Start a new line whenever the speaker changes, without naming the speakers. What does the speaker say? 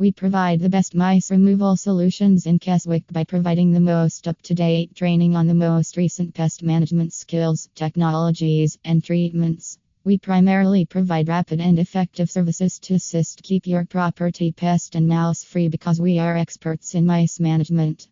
We provide the best mice removal solutions in Keswick by providing the most up to date training on the most recent pest management skills, technologies, and treatments. We primarily provide rapid and effective services to assist keep your property pest and mouse free because we are experts in mice management.